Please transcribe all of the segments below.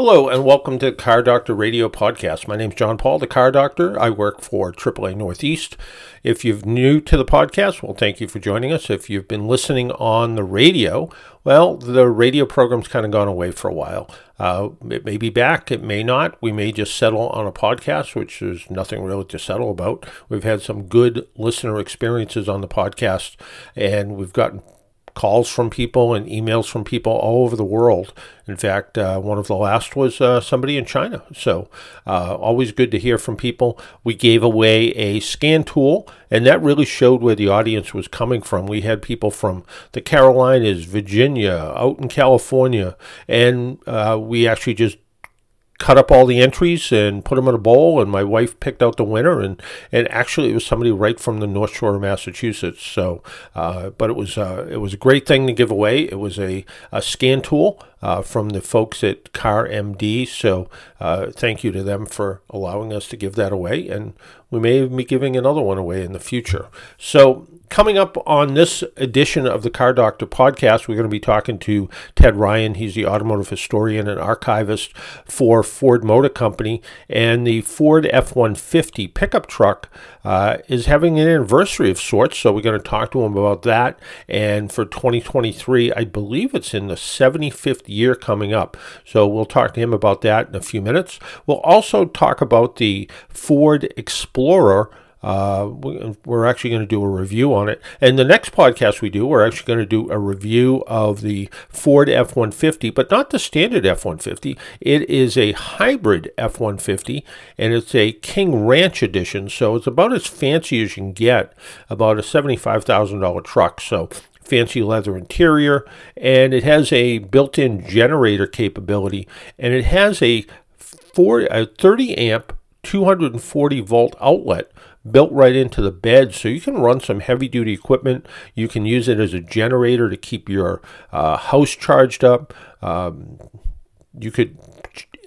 Hello and welcome to Car Doctor Radio Podcast. My name is John Paul, the Car Doctor. I work for AAA Northeast. If you're new to the podcast, well, thank you for joining us. If you've been listening on the radio, well, the radio program's kind of gone away for a while. Uh, it may be back, it may not. We may just settle on a podcast, which there's nothing really to settle about. We've had some good listener experiences on the podcast, and we've gotten calls from people and emails from people all over the world. In fact, uh, one of the last was uh, somebody in China. So, uh, always good to hear from people. We gave away a scan tool, and that really showed where the audience was coming from. We had people from the Carolinas, Virginia, out in California, and uh, we actually just cut up all the entries and put them in a bowl and my wife picked out the winner and and actually it was somebody right from the north shore of massachusetts so uh, but it was uh, it was a great thing to give away. It was a, a scan tool uh, from the folks at CarMD so uh, thank you to them for allowing us to give that away and we may be giving another one away in the future. So Coming up on this edition of the Car Doctor podcast, we're going to be talking to Ted Ryan. He's the automotive historian and archivist for Ford Motor Company. And the Ford F 150 pickup truck uh, is having an anniversary of sorts. So we're going to talk to him about that. And for 2023, I believe it's in the 75th year coming up. So we'll talk to him about that in a few minutes. We'll also talk about the Ford Explorer. Uh, we're actually going to do a review on it. And the next podcast we do, we're actually going to do a review of the Ford F 150, but not the standard F 150. It is a hybrid F 150, and it's a King Ranch edition. So it's about as fancy as you can get, about a $75,000 truck. So fancy leather interior, and it has a built in generator capability, and it has a, four, a 30 amp 240 volt outlet built right into the bed so you can run some heavy duty equipment. You can use it as a generator to keep your uh, house charged up. Um, you could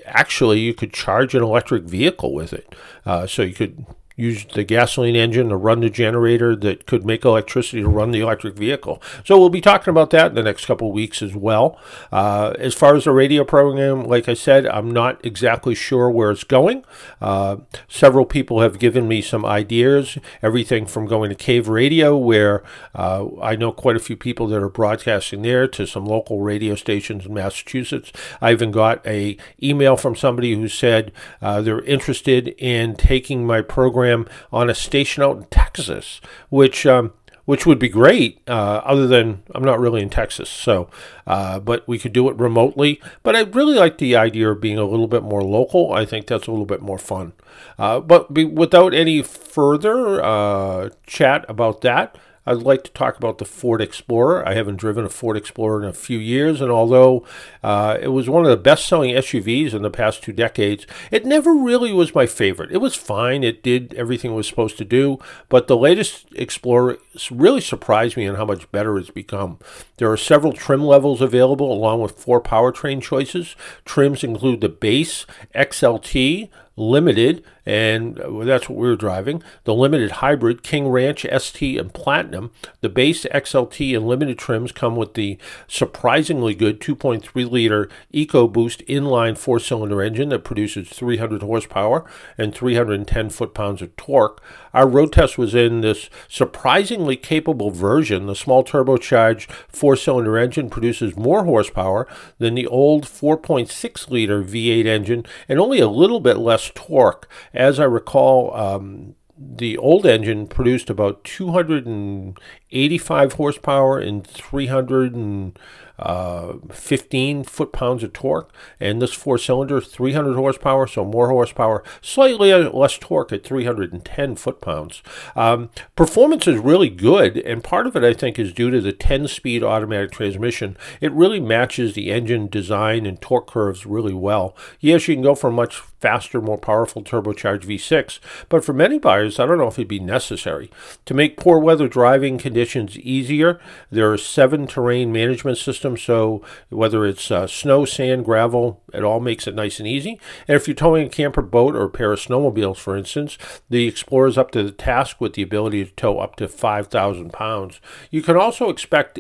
actually you could charge an electric vehicle with it. Uh, so you could use the gasoline engine to run the generator that could make electricity to run the electric vehicle. So we'll be talking about that in the next couple of weeks as well. Uh, as far as the radio program, like I said, I'm not exactly sure where it's going. Uh, several people have given me some ideas, everything from going to Cave Radio, where uh, I know quite a few people that are broadcasting there, to some local radio stations in Massachusetts. I even got a email from somebody who said uh, they're interested in taking my program program on a station out in Texas, which um, which would be great. Uh, other than I'm not really in Texas, so uh, but we could do it remotely. But I really like the idea of being a little bit more local. I think that's a little bit more fun. Uh, but be, without any further uh, chat about that. I'd like to talk about the Ford Explorer. I haven't driven a Ford Explorer in a few years, and although uh, it was one of the best selling SUVs in the past two decades, it never really was my favorite. It was fine, it did everything it was supposed to do, but the latest Explorer really surprised me in how much better it's become. There are several trim levels available along with four powertrain choices. Trims include the base, XLT, Limited, and that's what we were driving. The Limited Hybrid, King Ranch, ST, and Platinum. The base XLT and Limited trims come with the surprisingly good 2.3 liter EcoBoost inline four cylinder engine that produces 300 horsepower and 310 foot pounds of torque. Our road test was in this surprisingly capable version. The small turbocharged four cylinder engine produces more horsepower than the old 4.6 liter V8 engine and only a little bit less torque. As I recall, um, the old engine produced about 285 horsepower and 300 and uh, 15 foot pounds of torque, and this four cylinder, 300 horsepower, so more horsepower, slightly less torque at 310 foot pounds. Um, performance is really good, and part of it I think is due to the 10 speed automatic transmission. It really matches the engine design and torque curves really well. Yes, you can go for a much faster, more powerful turbocharged V6, but for many buyers, I don't know if it'd be necessary. To make poor weather driving conditions easier, there are seven terrain management systems system. So whether it's uh, snow, sand, gravel, it all makes it nice and easy. And if you're towing a camper boat or a pair of snowmobiles, for instance, the Explorer is up to the task with the ability to tow up to 5,000 pounds. You can also expect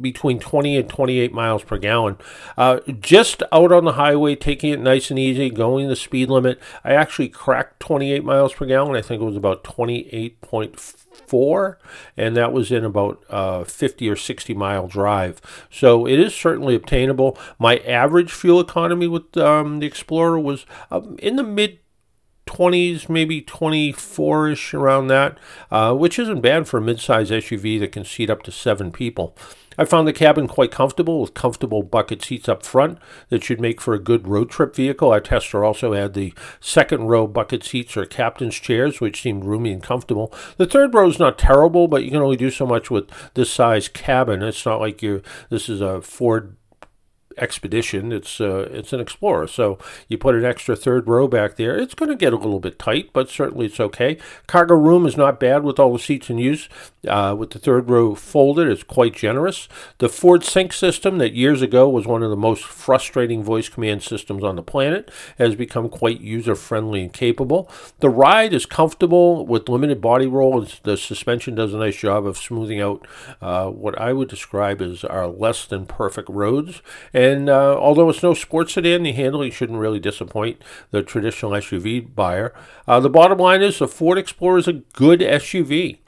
between 20 and 28 miles per gallon. Uh, just out on the highway, taking it nice and easy, going the speed limit. I actually cracked 28 miles per gallon. I think it was about 28.4 four, and that was in about uh, 50 or 60 mile drive. So it is certainly obtainable. My average fuel economy with um, the Explorer was um, in the mid 20s, maybe 24 ish around that, uh, which isn't bad for a midsize SUV that can seat up to seven people. I found the cabin quite comfortable with comfortable bucket seats up front that should make for a good road trip vehicle. Our tester also had the second row bucket seats or captain's chairs, which seemed roomy and comfortable. The third row is not terrible, but you can only do so much with this size cabin. It's not like you this is a Ford expedition. It's uh, it's an Explorer, so you put an extra third row back there. It's going to get a little bit tight, but certainly it's okay. Cargo room is not bad with all the seats in use. Uh, with the third row folded, it's quite generous. The Ford Sync system that years ago was one of the most frustrating voice command systems on the planet has become quite user friendly and capable. The ride is comfortable with limited body roll. The suspension does a nice job of smoothing out uh, what I would describe as our less than perfect roads. And and uh, although it's no sports sedan, the handling shouldn't really disappoint the traditional SUV buyer. Uh, the bottom line is the Ford Explorer is a good SUV.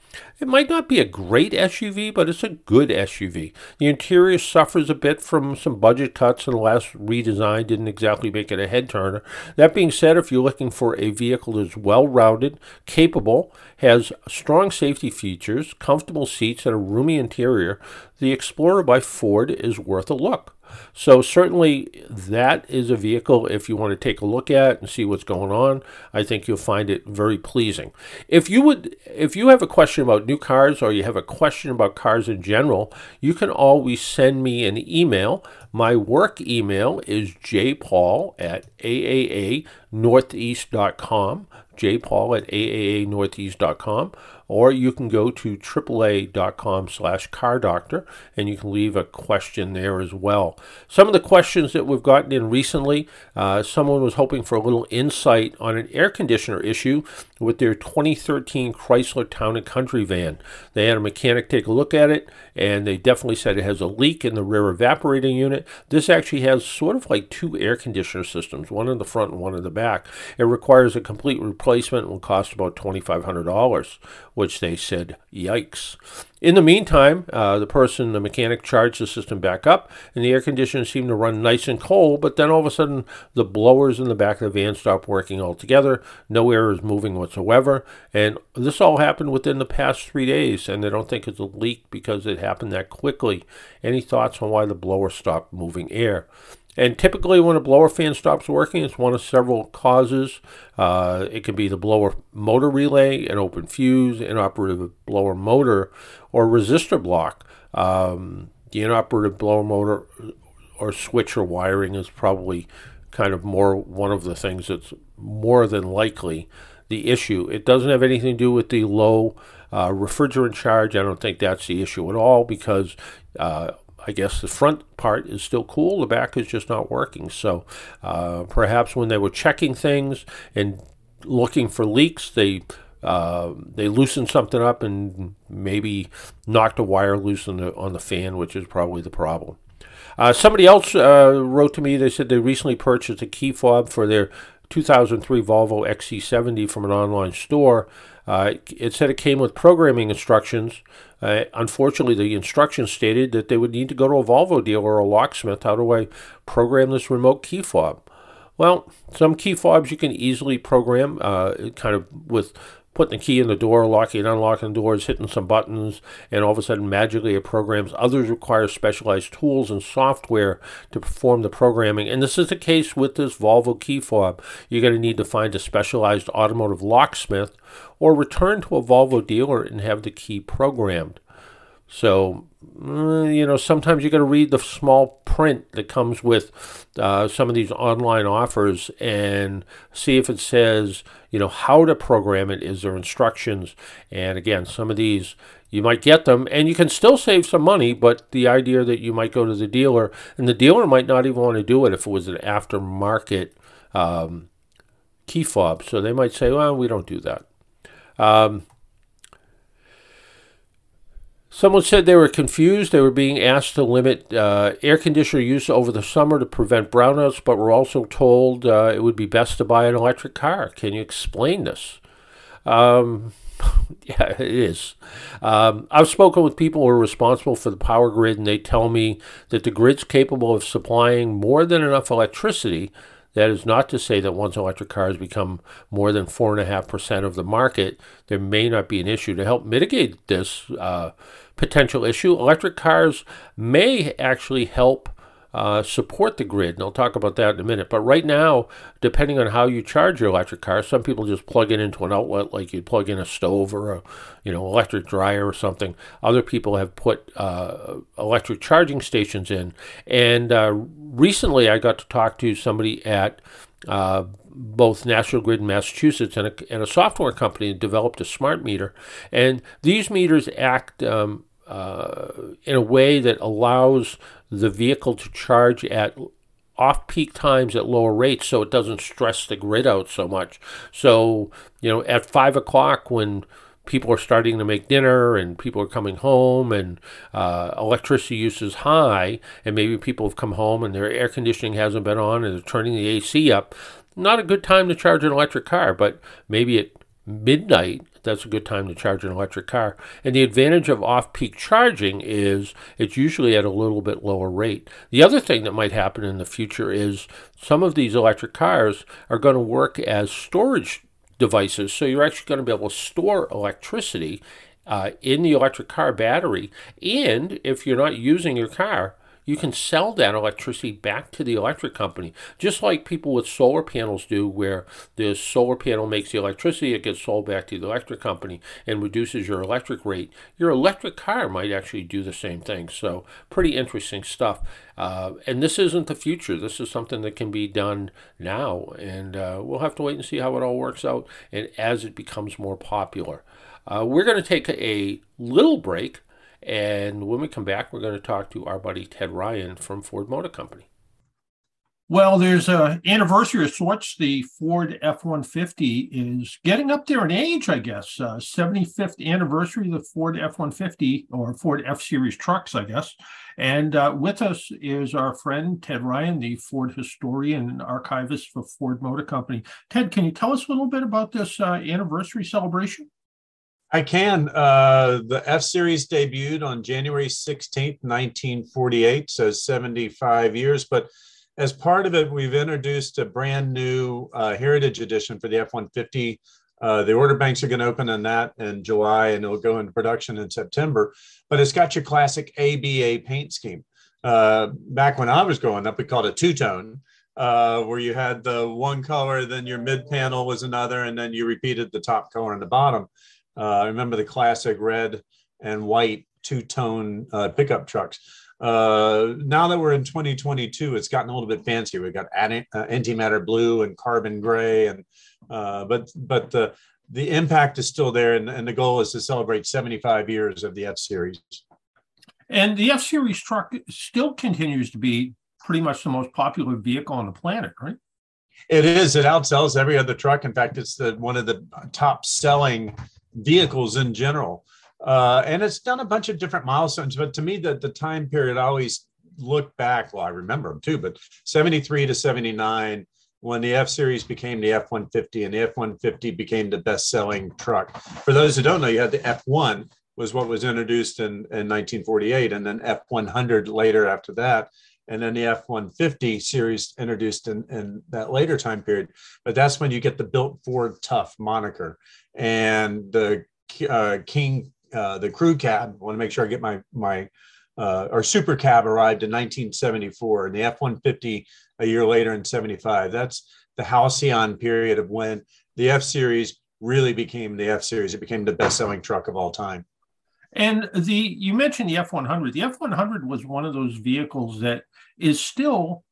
It might not be a great SUV, but it's a good SUV. The interior suffers a bit from some budget cuts, and the last redesign didn't exactly make it a head turner. That being said, if you're looking for a vehicle that's well rounded, capable, has strong safety features, comfortable seats, and a roomy interior, the Explorer by Ford is worth a look. So certainly that is a vehicle if you want to take a look at and see what's going on. I think you'll find it very pleasing. If you would if you have a question about new cars or you have a question about cars in general, you can always send me an email. My work email is jpaul at aaanortheast.com, jpaul at aaanortheast.com or you can go to aaa.com slash car doctor and you can leave a question there as well. Some of the questions that we've gotten in recently, uh, someone was hoping for a little insight on an air conditioner issue with their 2013 Chrysler Town and Country van. They had a mechanic take a look at it and they definitely said it has a leak in the rear evaporating unit. This actually has sort of like two air conditioner systems, one in the front and one in the back. It requires a complete replacement and will cost about $2,500 which they said, yikes. In the meantime, uh, the person, the mechanic, charged the system back up, and the air conditioner seemed to run nice and cold, but then all of a sudden, the blowers in the back of the van stopped working altogether. No air is moving whatsoever, and this all happened within the past three days, and they don't think it's a leak because it happened that quickly. Any thoughts on why the blower stopped moving air? And typically, when a blower fan stops working, it's one of several causes. Uh, it can be the blower motor relay, an open fuse, inoperative blower motor, or resistor block. Um, the inoperative blower motor or switch or wiring is probably kind of more one of the things that's more than likely the issue. It doesn't have anything to do with the low uh, refrigerant charge. I don't think that's the issue at all because uh, I guess the front part is still cool, the back is just not working. So uh, perhaps when they were checking things and looking for leaks, they uh, they loosened something up and maybe knocked a wire loose on the on the fan, which is probably the problem. Uh, somebody else uh, wrote to me. They said they recently purchased a key fob for their 2003 Volvo XC70 from an online store. Uh, it said it came with programming instructions. Uh, unfortunately, the instructions stated that they would need to go to a Volvo dealer or a locksmith. How do I program this remote key fob? Well, some key fobs you can easily program, uh, kind of with putting the key in the door, locking and unlocking doors, hitting some buttons, and all of a sudden magically it programs. Others require specialized tools and software to perform the programming. And this is the case with this Volvo key fob. You're going to need to find a specialized automotive locksmith or return to a Volvo dealer and have the key programmed. So, mm, you know, sometimes you got to read the small print that comes with uh, some of these online offers and see if it says, you know, how to program it. Is there instructions? And again, some of these you might get them and you can still save some money but the idea that you might go to the dealer and the dealer might not even want to do it if it was an aftermarket um, key fob so they might say well we don't do that um, Someone said they were confused. They were being asked to limit uh, air conditioner use over the summer to prevent brownouts, but were also told uh, it would be best to buy an electric car. Can you explain this? Um, yeah, it is. Um, I've spoken with people who are responsible for the power grid, and they tell me that the grid's capable of supplying more than enough electricity. That is not to say that once electric cars become more than 4.5% of the market, there may not be an issue. To help mitigate this uh, potential issue, electric cars may actually help uh, support the grid, and I'll talk about that in a minute. But right now, depending on how you charge your electric car, some people just plug it into an outlet, like you plug in a stove or a, you know, electric dryer or something. Other people have put uh, electric charging stations in, and uh, recently I got to talk to somebody at uh, both National Grid in Massachusetts and a, and a, software company developed a smart meter. And these meters act um, uh, in a way that allows the vehicle to charge at off peak times at lower rates so it doesn't stress the grid out so much. So, you know, at five o'clock when people are starting to make dinner and people are coming home and uh, electricity use is high and maybe people have come home and their air conditioning hasn't been on and they're turning the AC up, not a good time to charge an electric car, but maybe at midnight that's a good time to charge an electric car. And the advantage of off peak charging is it's usually at a little bit lower rate. The other thing that might happen in the future is some of these electric cars are going to work as storage devices. So you're actually going to be able to store electricity uh, in the electric car battery. And if you're not using your car, you can sell that electricity back to the electric company, just like people with solar panels do, where the solar panel makes the electricity, it gets sold back to the electric company and reduces your electric rate. Your electric car might actually do the same thing. So, pretty interesting stuff. Uh, and this isn't the future. This is something that can be done now. And uh, we'll have to wait and see how it all works out and as it becomes more popular. Uh, we're going to take a little break. And when we come back, we're going to talk to our buddy Ted Ryan from Ford Motor Company. Well, there's a anniversary of sorts. The Ford F-150 is getting up there in age, I guess. Uh, 75th anniversary of the Ford F-150 or Ford F-Series trucks, I guess. And uh, with us is our friend Ted Ryan, the Ford historian and archivist for Ford Motor Company. Ted, can you tell us a little bit about this uh, anniversary celebration? I can. Uh, the F Series debuted on January 16th, 1948, so 75 years. But as part of it, we've introduced a brand new uh, Heritage Edition for the F 150. Uh, the order banks are going to open on that in July and it'll go into production in September. But it's got your classic ABA paint scheme. Uh, back when I was growing up, we called it two tone. Uh, where you had the one color, then your mid panel was another, and then you repeated the top color and the bottom. Uh, I remember the classic red and white two tone uh, pickup trucks. Uh, now that we're in 2022, it's gotten a little bit fancier. We've got uh, antimatter blue and carbon gray, and uh, but but the the impact is still there, and, and the goal is to celebrate 75 years of the F Series. And the F Series truck still continues to be pretty much the most popular vehicle on the planet, right? It is. It outsells every other truck. In fact, it's the one of the top selling vehicles in general. Uh, and it's done a bunch of different milestones. But to me, the, the time period I always look back, well, I remember them too, but 73 to 79, when the F Series became the F 150 and the F 150 became the best selling truck. For those who don't know, you had the F 1 was what was introduced in, in 1948, and then F 100 later after that and then the F-150 series introduced in, in that later time period. But that's when you get the built Ford tough moniker, and the uh, King, uh, the crew cab. I want to make sure I get my my uh, our super cab arrived in 1974, and the F-150 a year later in 75. That's the halcyon period of when the F series really became the F series. It became the best-selling truck of all time. And the you mentioned the F100. The F100 was one of those vehicles that is still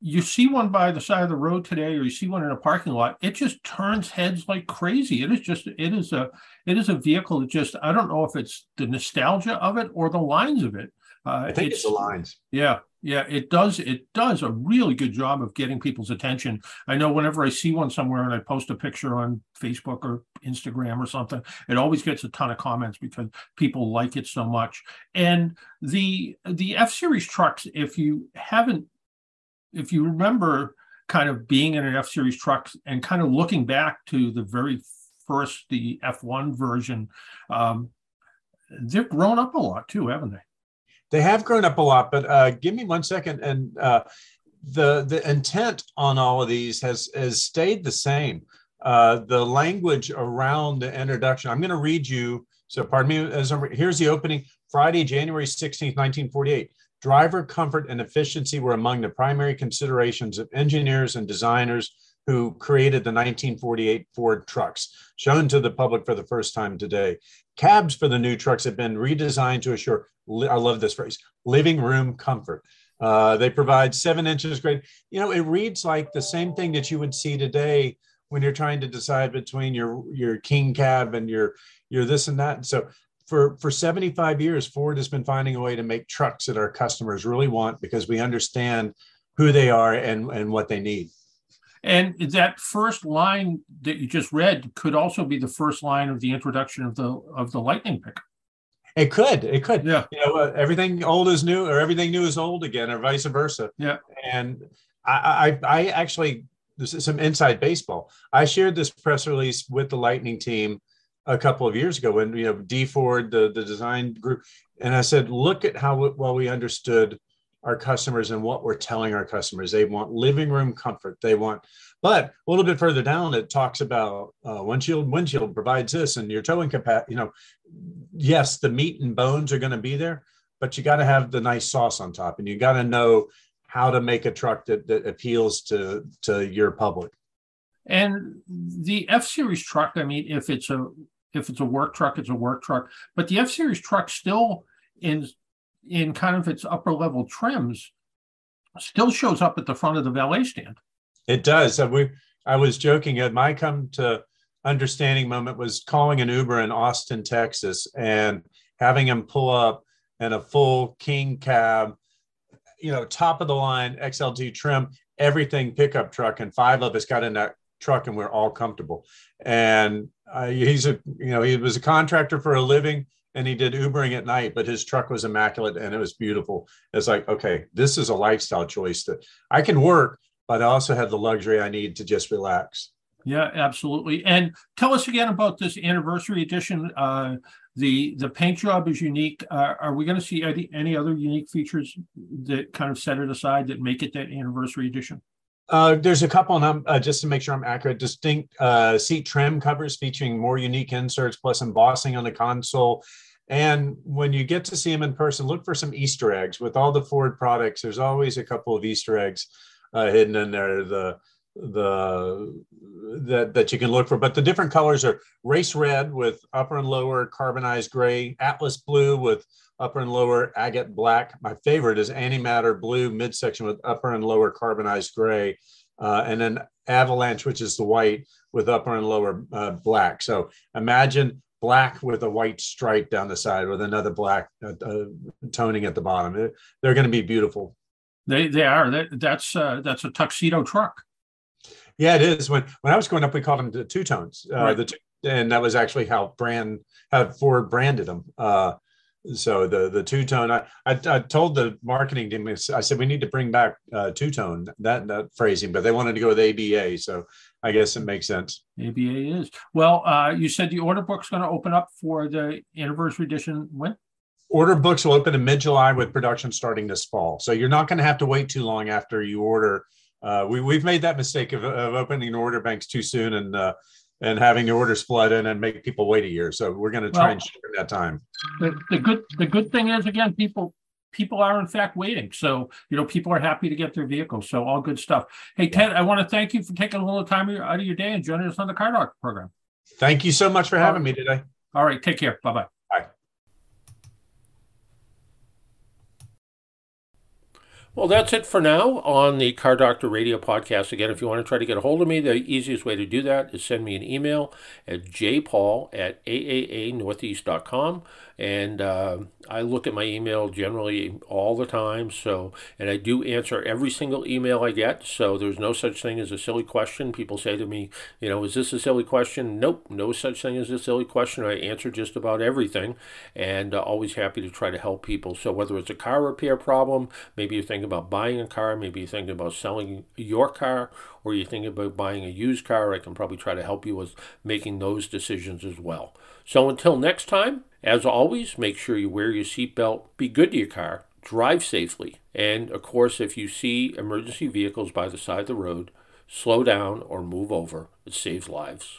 you see one by the side of the road today or you see one in a parking lot it just turns heads like crazy. It is just it is a it is a vehicle that just i don't know if it's the nostalgia of it or the lines of it. Uh, i think it's, it's the lines. Yeah yeah it does it does a really good job of getting people's attention i know whenever i see one somewhere and i post a picture on facebook or instagram or something it always gets a ton of comments because people like it so much and the the f series trucks if you haven't if you remember kind of being in an F Series truck and kind of looking back to the very first, the F1 version, um, they've grown up a lot too, haven't they? They have grown up a lot, but uh, give me one second. And uh, the the intent on all of these has has stayed the same. Uh, the language around the introduction. I'm going to read you. So, pardon me. As I'm, here's the opening. Friday, January 16th, 1948. Driver comfort and efficiency were among the primary considerations of engineers and designers who created the 1948 Ford trucks, shown to the public for the first time today. Cabs for the new trucks have been redesigned to assure, I love this phrase, living room comfort. Uh, they provide seven inches great. You know, it reads like the same thing that you would see today when you're trying to decide between your your king cab and your your this and that. So for for 75 years ford has been finding a way to make trucks that our customers really want because we understand who they are and and what they need and that first line that you just read could also be the first line of the introduction of the of the lightning pick. It could it could. Yeah. You know uh, everything old is new or everything new is old again or vice versa. Yeah. And i i, I actually this is some inside baseball. I shared this press release with the lightning team a couple of years ago when you know D Ford, the the design group, and I said, look at how well we understood our customers and what we're telling our customers. They want living room comfort. They want, but a little bit further down, it talks about uh, windshield. Windshield provides this, and your towing capacity. You know, yes, the meat and bones are going to be there, but you got to have the nice sauce on top, and you got to know how to make a truck that, that appeals to to your public. And the F Series truck, I mean, if it's a if it's a work truck, it's a work truck. But the F Series truck still in in kind of its upper level trims still shows up at the front of the valet stand. It does. we I was joking at my come to understanding moment was calling an Uber in Austin, Texas, and having him pull up in a full king cab, you know, top of the line XLT trim, everything pickup truck, and five of us got in that truck and we're all comfortable. And uh, he's a, you know, he was a contractor for a living and he did Ubering at night, but his truck was immaculate and it was beautiful. It's like, okay, this is a lifestyle choice that I can work, but I also have the luxury I need to just relax. Yeah, absolutely. And tell us again about this anniversary edition. Uh, the the paint job is unique. Uh, are we going to see any, any other unique features that kind of set it aside that make it that anniversary edition? Uh, there's a couple, and I'm uh, just to make sure I'm accurate. Distinct uh, seat trim covers featuring more unique inserts, plus embossing on the console. And when you get to see them in person, look for some Easter eggs. With all the Ford products, there's always a couple of Easter eggs uh, hidden in there. The the that that you can look for, but the different colors are race red with upper and lower carbonized gray, atlas blue with upper and lower agate black. My favorite is antimatter blue midsection with upper and lower carbonized gray. Uh, and then avalanche, which is the white with upper and lower uh, black. So imagine black with a white stripe down the side with another black uh, uh toning at the bottom. They're going to be beautiful. They they are. That, that's uh, that's a tuxedo truck. Yeah, it is. When when I was growing up, we called them the two tones. Uh, right. The two, and that was actually how brand how Ford branded them. Uh, so the the two tone I, I, I told the marketing team i said we need to bring back uh, two tone that that phrasing but they wanted to go with aba so i guess it makes sense. Aba is. Well uh, you said the order book's going to open up for the anniversary edition when? Order books will open in mid-july with production starting this fall. So you're not going to have to wait too long after you order. Uh, we, we've made that mistake of, of opening order banks too soon and uh, and having the orders flood in and make people wait a year. So we're going to try well, and shorten that time. The, the good the good thing is again, people people are in fact waiting. So you know, people are happy to get their vehicles. So all good stuff. Hey Ted, I want to thank you for taking a little time out of your day and joining us on the Car Doctor program. Thank you so much for having me today. All right, take care. Bye. Bye. Well, that's it for now on the Car Doctor Radio podcast. Again, if you want to try to get a hold of me, the easiest way to do that is send me an email at jpaul at aaanortheast.com. And uh, I look at my email generally all the time. So, and I do answer every single email I get. So there's no such thing as a silly question. People say to me, you know, is this a silly question? Nope, no such thing as a silly question. I answer just about everything and uh, always happy to try to help people. So whether it's a car repair problem, maybe you're thinking about buying a car, maybe you're thinking about selling your car, or you're thinking about buying a used car, I can probably try to help you with making those decisions as well. So until next time, as always, make sure you wear your seatbelt, be good to your car, drive safely, and of course, if you see emergency vehicles by the side of the road, slow down or move over. It saves lives.